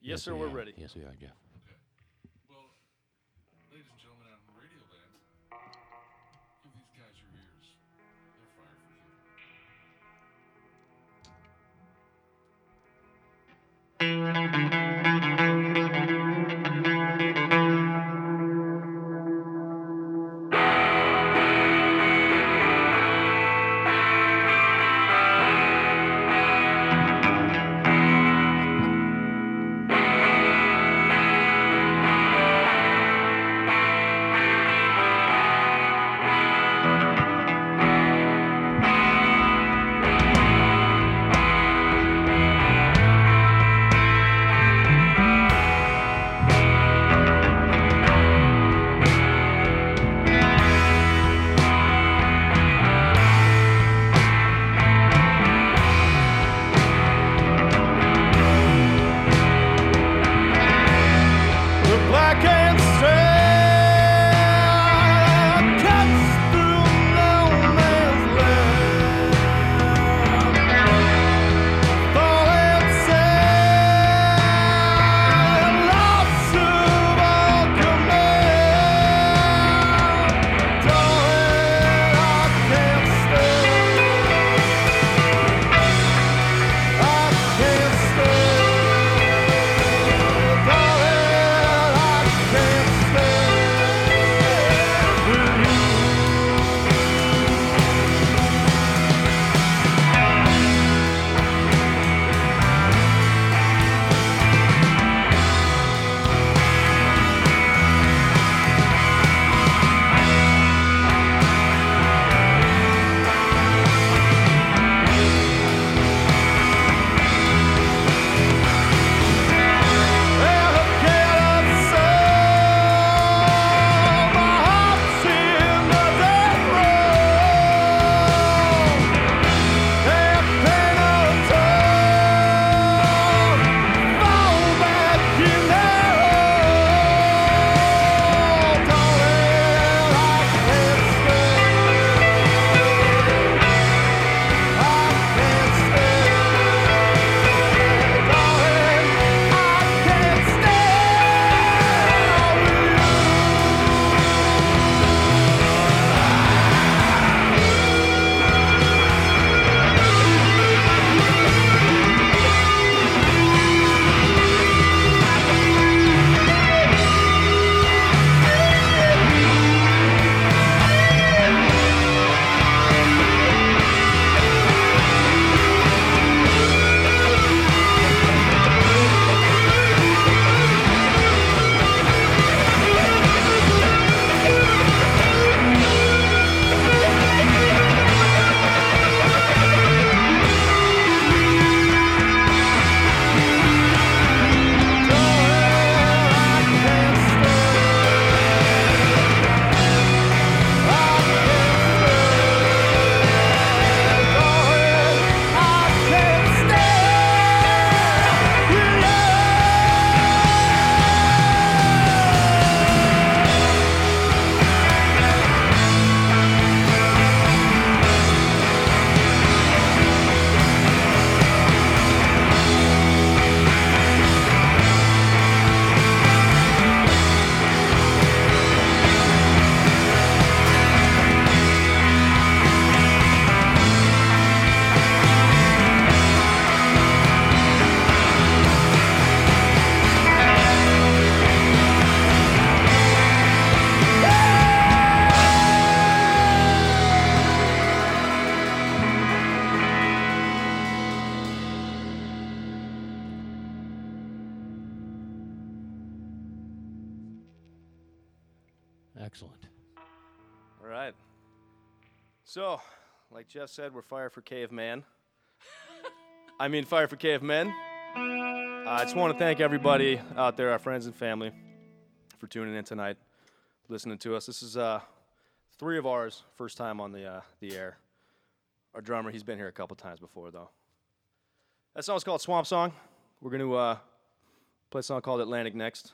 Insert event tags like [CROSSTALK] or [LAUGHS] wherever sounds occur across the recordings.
Yes, sir, we we're are. ready. Yes, we are, Jeff. Jeff said, we're Fire for Caveman. I mean, Fire for Cavemen. Uh, I just want to thank everybody out there, our friends and family, for tuning in tonight, listening to us. This is uh, three of ours, first time on the uh, the air. Our drummer, he's been here a couple times before, though. That song's called Swamp Song. We're going to uh, play a song called Atlantic next.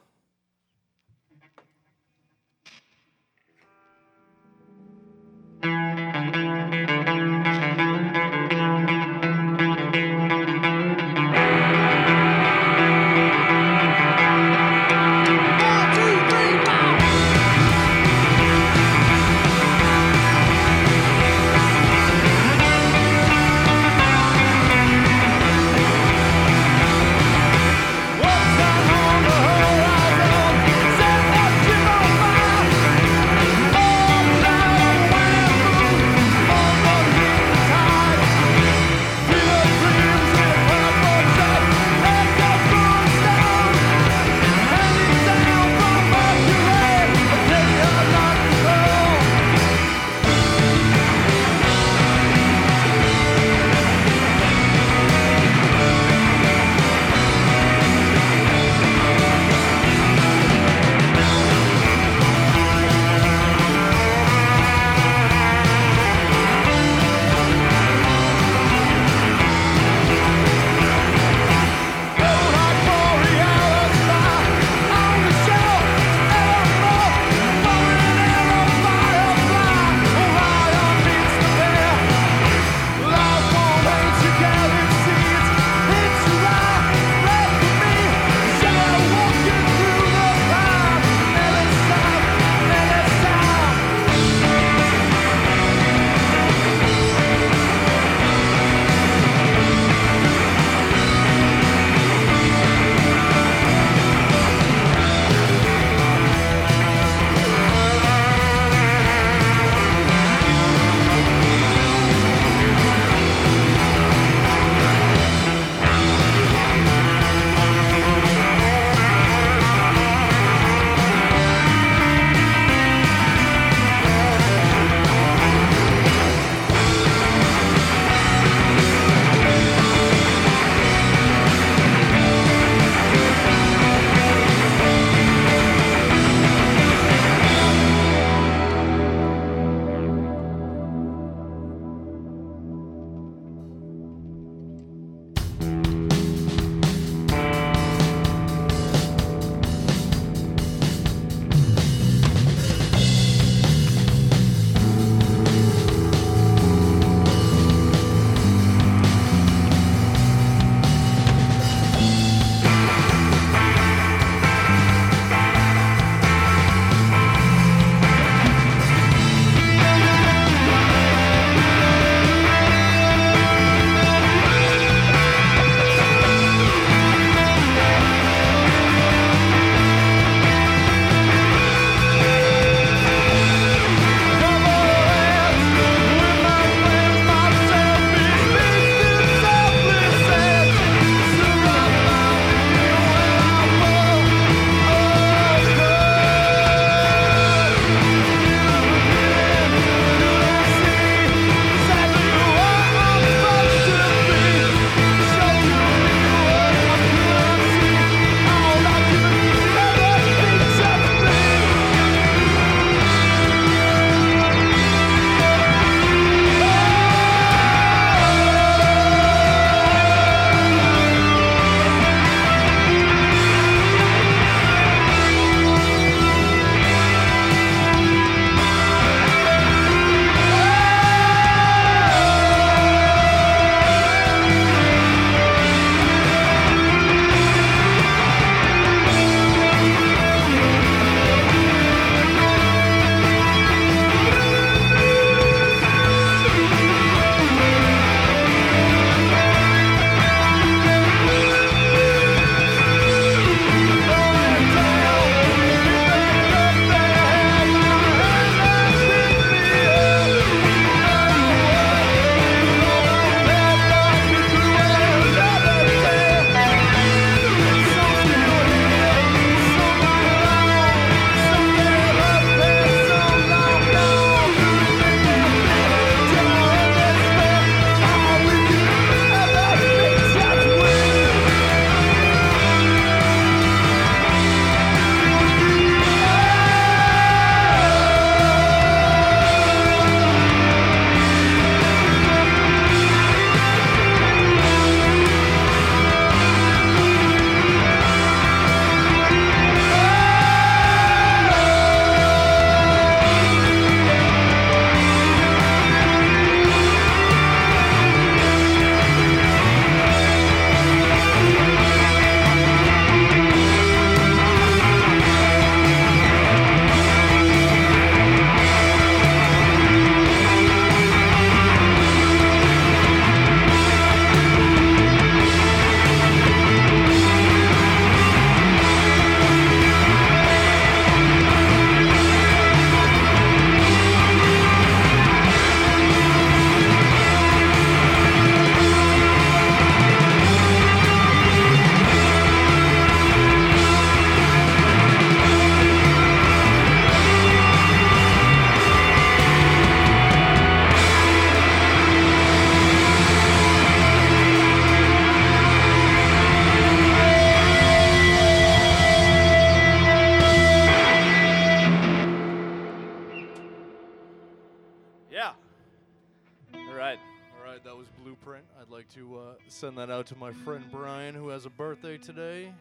Out to my friend Brian, who has a birthday today.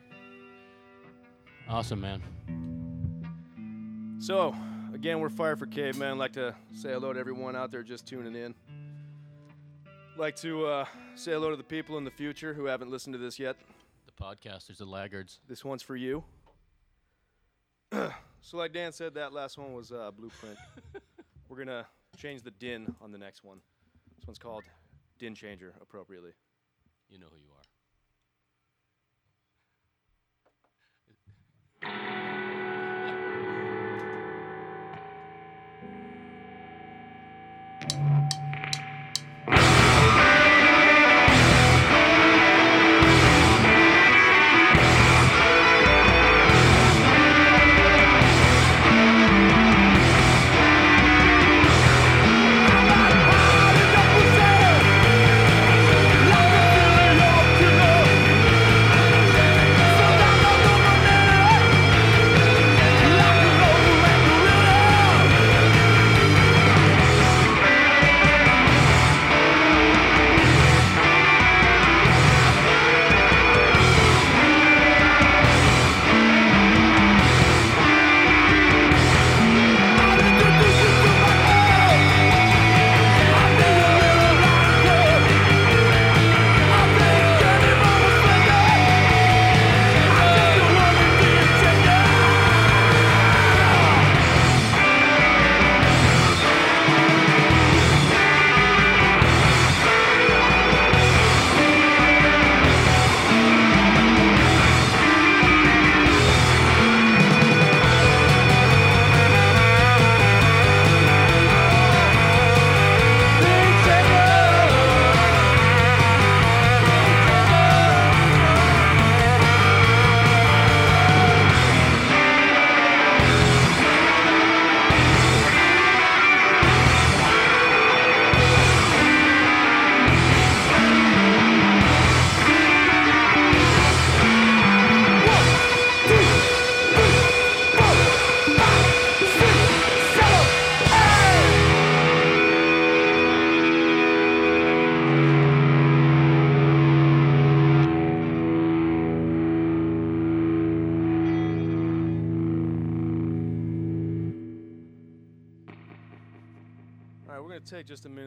Awesome, man. So, again, we're Fire for Cavemen. I'd like to say hello to everyone out there just tuning in. like to uh, say hello to the people in the future who haven't listened to this yet. The podcasters, the laggards. This one's for you. [CLEARS THROAT] so, like Dan said, that last one was uh, Blueprint. [LAUGHS] We're going to change the din on the next one. This one's called Din Changer, appropriately. You know who you are. [LAUGHS]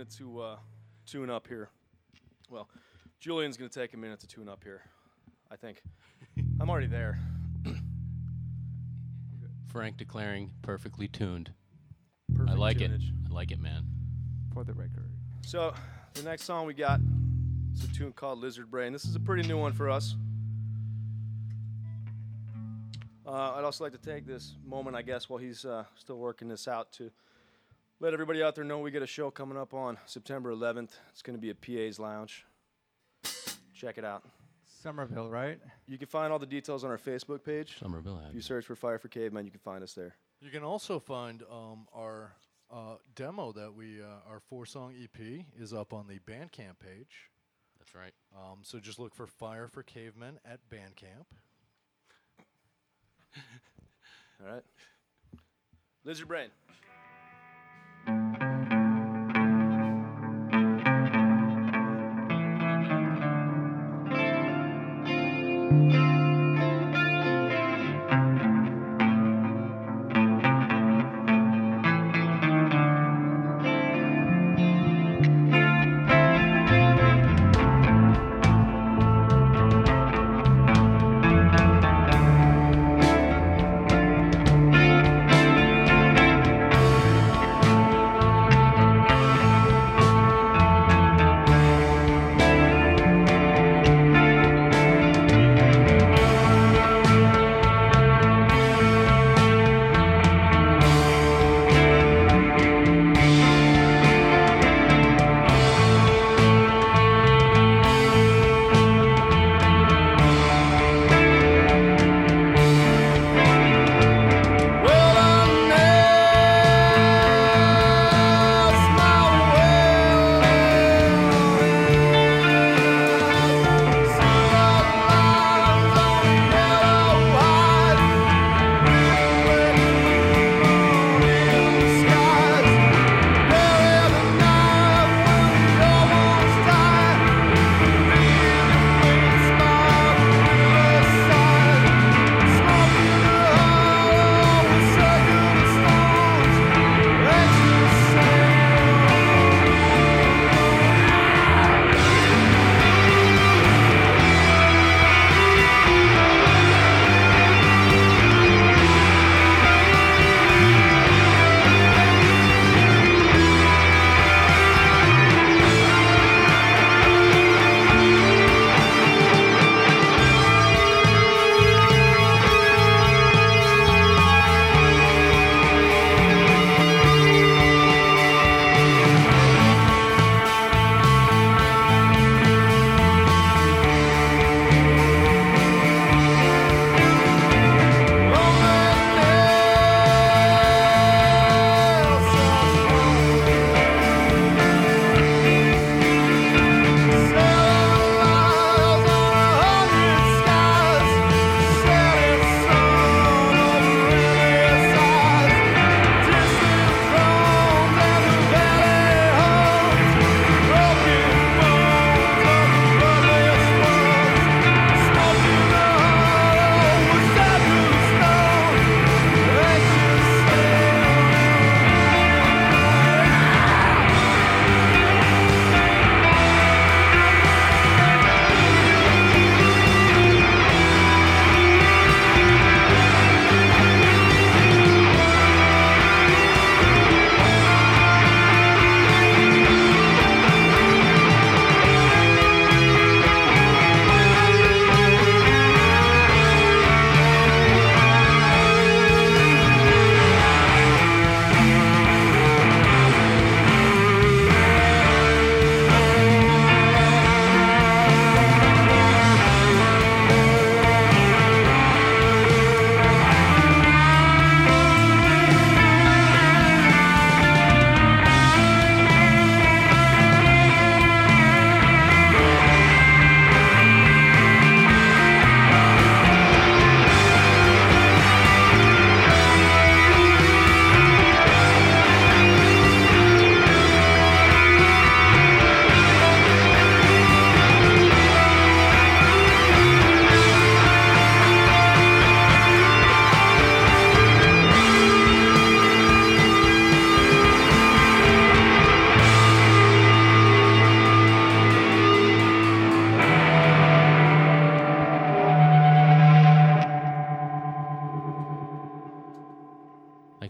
minute to uh, tune up here. Well, Julian's going to take a minute to tune up here, I think. [LAUGHS] I'm already there. Frank declaring perfectly tuned. Perfect I like tunage. it. I like it, man. for the record. So, the next song we got is a tune called Lizard Brain. This is a pretty new one for us. Uh, I'd also like to take this moment, I guess, while he's uh, still working this out, to let everybody out there know we get a show coming up on September 11th. It's going to be at PA's Lounge. Check it out. Somerville, right? You can find all the details on our Facebook page. Somerville If you search for Fire for Cavemen, you can find us there. You can also find um, our uh, demo that we, uh, our four song EP, is up on the Bandcamp page. That's right. Um, so just look for Fire for Cavemen at Bandcamp. All right? Lizard Brain.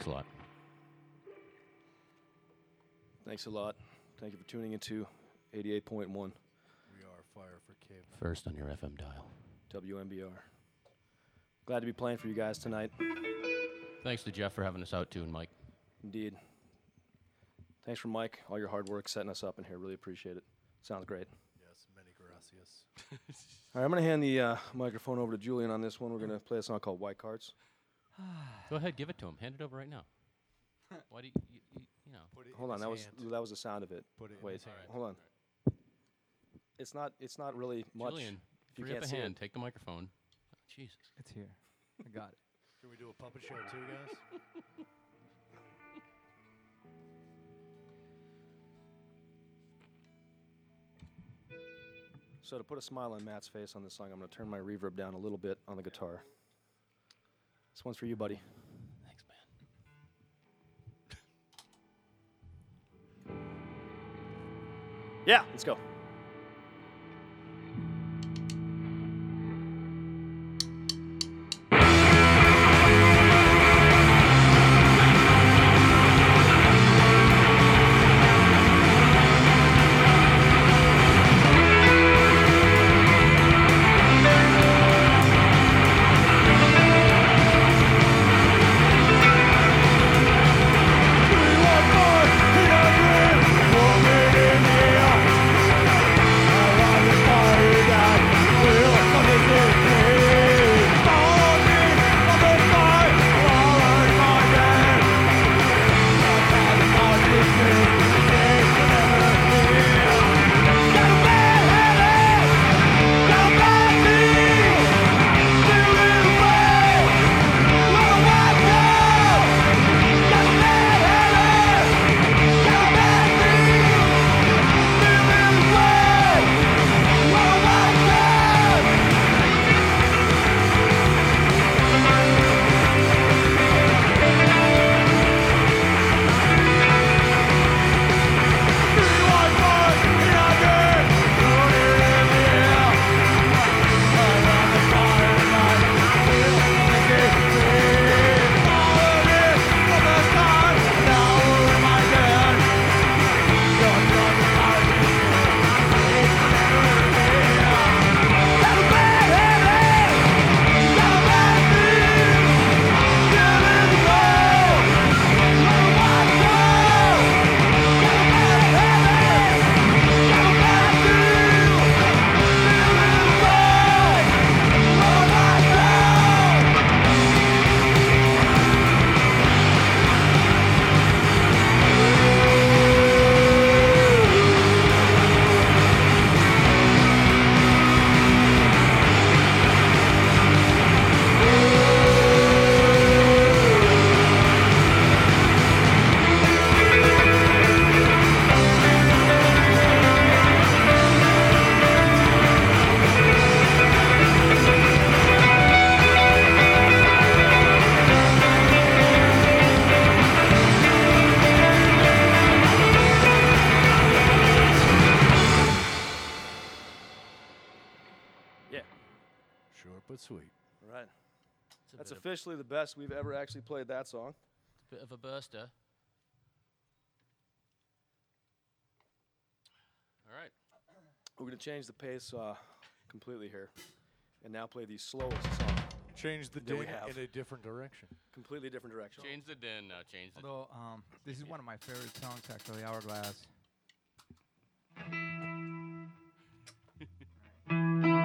a lot. Thanks a lot. Thank you for tuning into 88.1. We are Fire for cable. First on your FM dial. WMBR. Glad to be playing for you guys tonight. Thanks to Jeff for having us out too, and Mike. Indeed. Thanks for Mike, all your hard work setting us up in here. Really appreciate it. Sounds great. Yes, many gracias. all right, I'm going to hand the uh, microphone over to Julian on this one. We're going to play a song called White Cards. Go ahead, give it to him. Hand it over right now. [LAUGHS] Why do you, you, you, you know? Put it in Hold on, his that was hand. that was the sound of it. Put it in Wait, his hand. hold on. It's not it's not really much. Julian, if you free up can't a see it. hand. Take the microphone. Oh, Jesus. It's here. I got it. [LAUGHS] Can we do a puppet show too, guys? So to put a smile on Matt's face on this song, I'm going to turn my reverb down a little bit on the guitar. This one's for you, buddy. Thanks, man. [LAUGHS] Yeah, let's go. That's bit, of, officially the best we've ever actually played that song. It's a bit of a burster. All right. We're going to change the pace uh, completely here and now play the slowest song. Change the din in a different direction. Completely different direction. Change the din now. Change the. Although, um, this is one of my favorite songs, actually, Hourglass. [LAUGHS]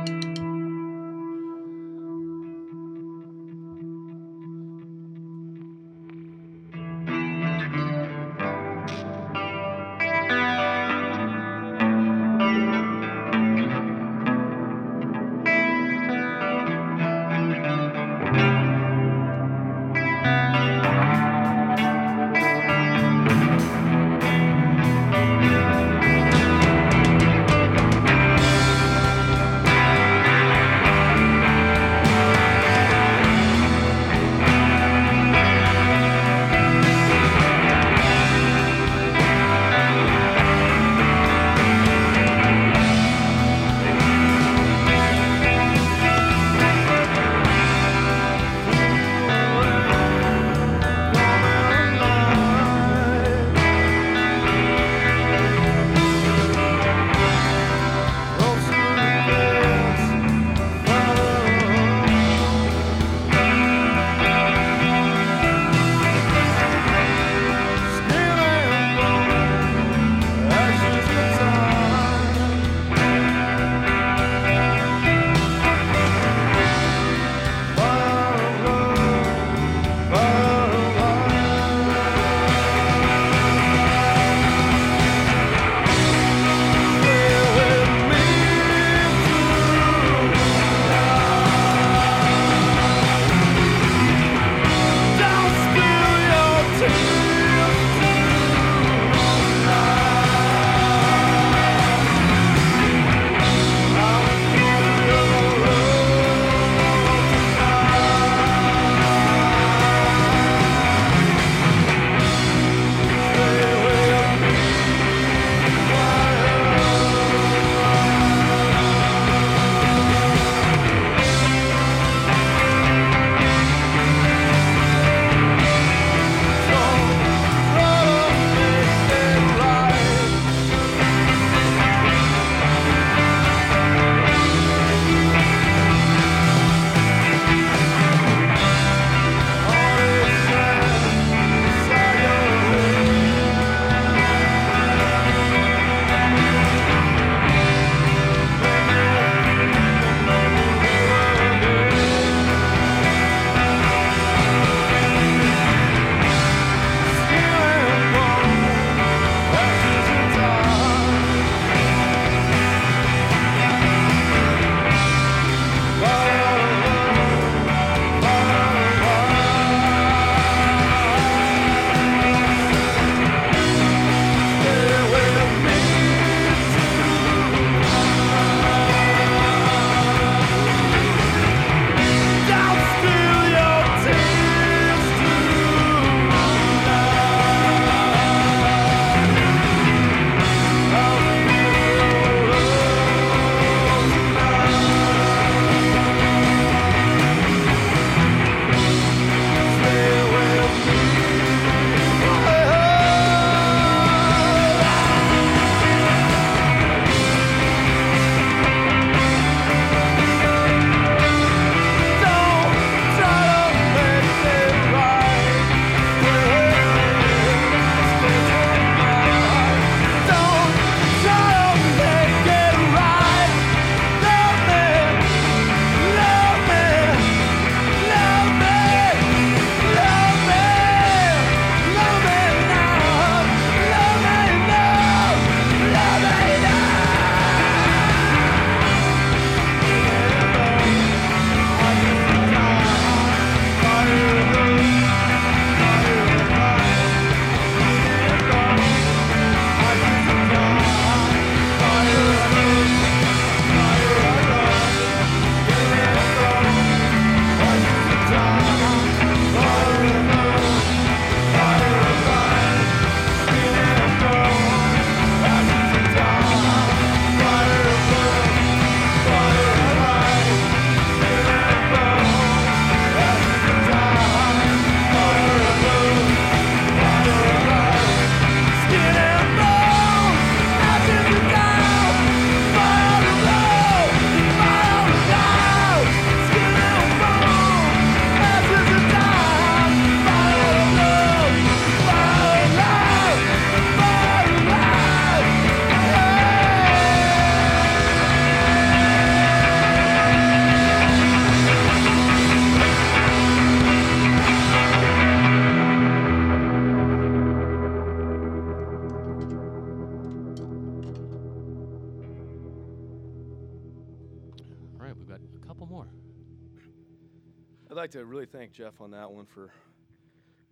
I'd like to really thank Jeff on that one for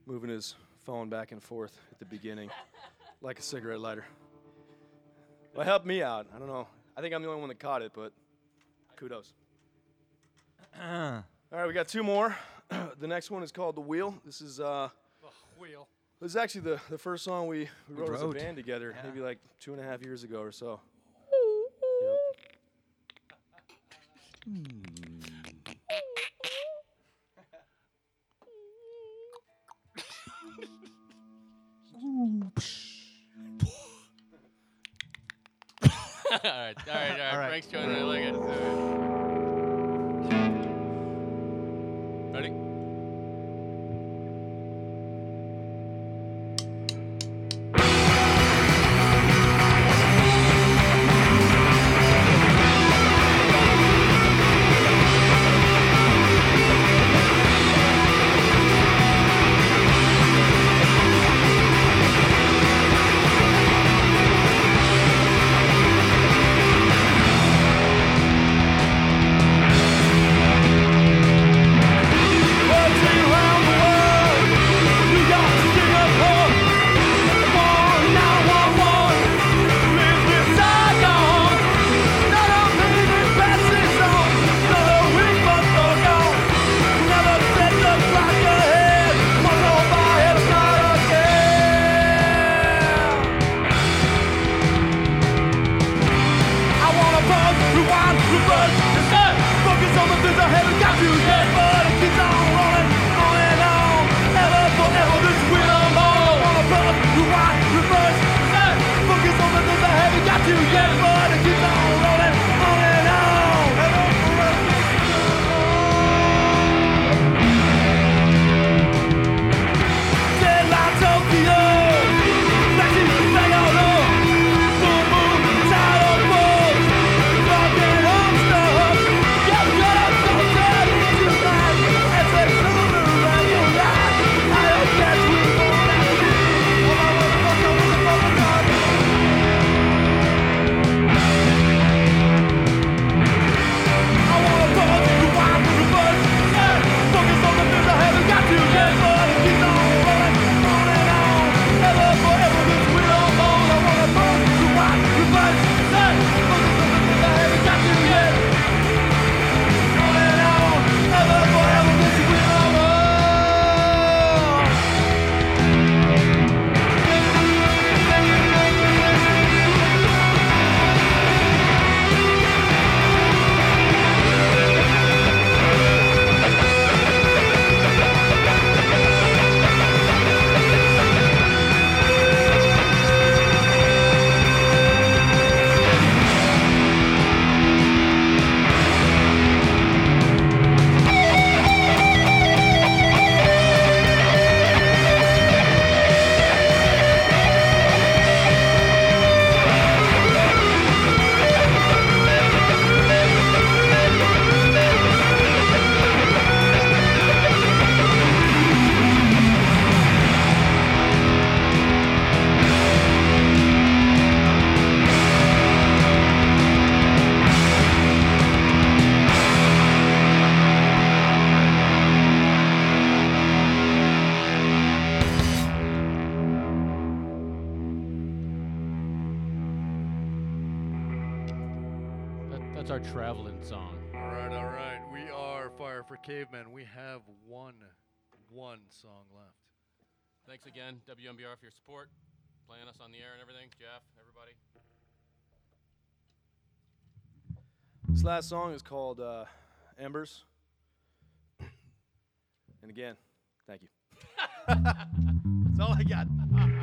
moving his phone back and forth at the beginning, [LAUGHS] like a cigarette lighter. Well, help me out. I don't know. I think I'm the only one that caught it, but kudos. [CLEARS THROAT] All right, we got two more. [CLEARS THROAT] the next one is called "The Wheel." This is uh, Wheel. this is actually the, the first song we, we wrote as a band together, Yeah. maybe like two and a half years ago or so. [LAUGHS] all right, all right, all right. All right. Frank's joining. I like it. Song left. Thanks again, WMBR, for your support, playing us on the air and everything. Jeff, everybody. This last song is called uh, Embers. And again, thank you. [LAUGHS] That's all I got. [LAUGHS]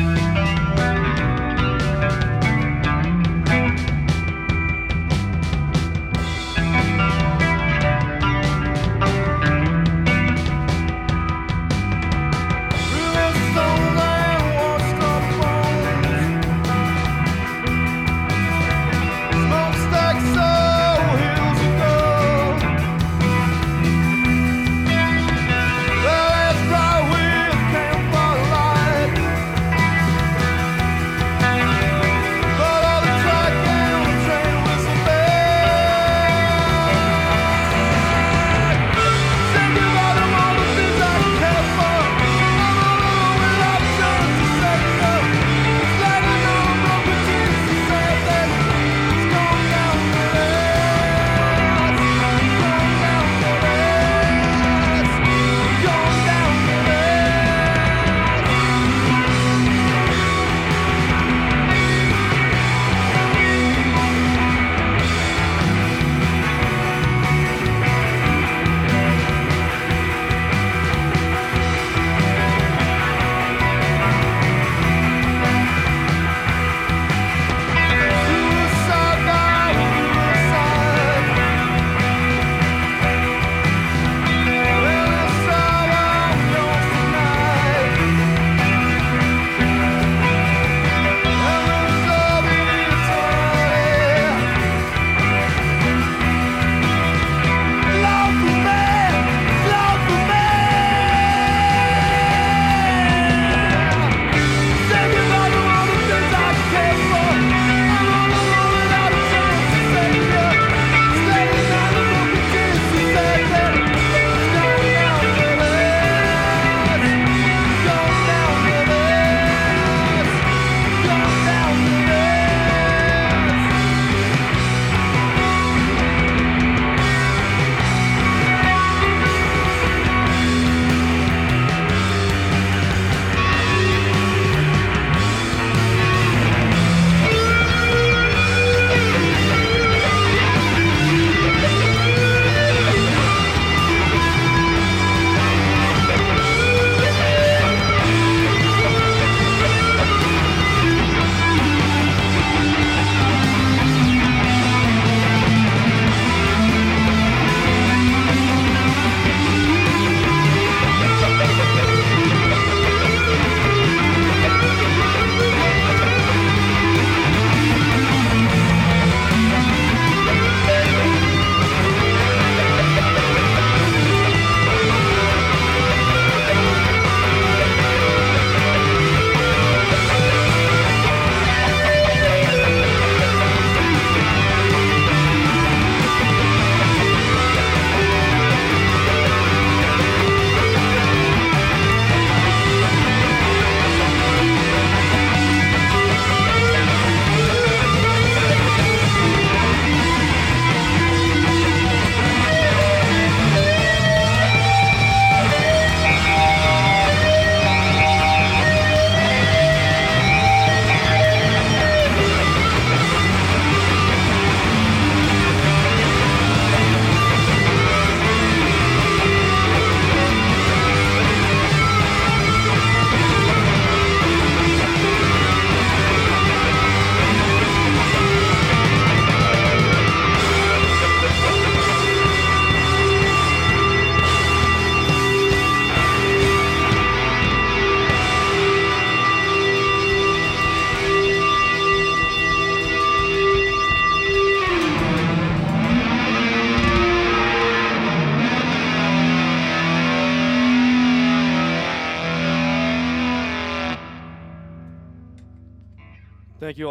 Música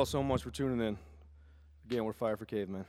so much for tuning in. Again, we're Fire for Caveman.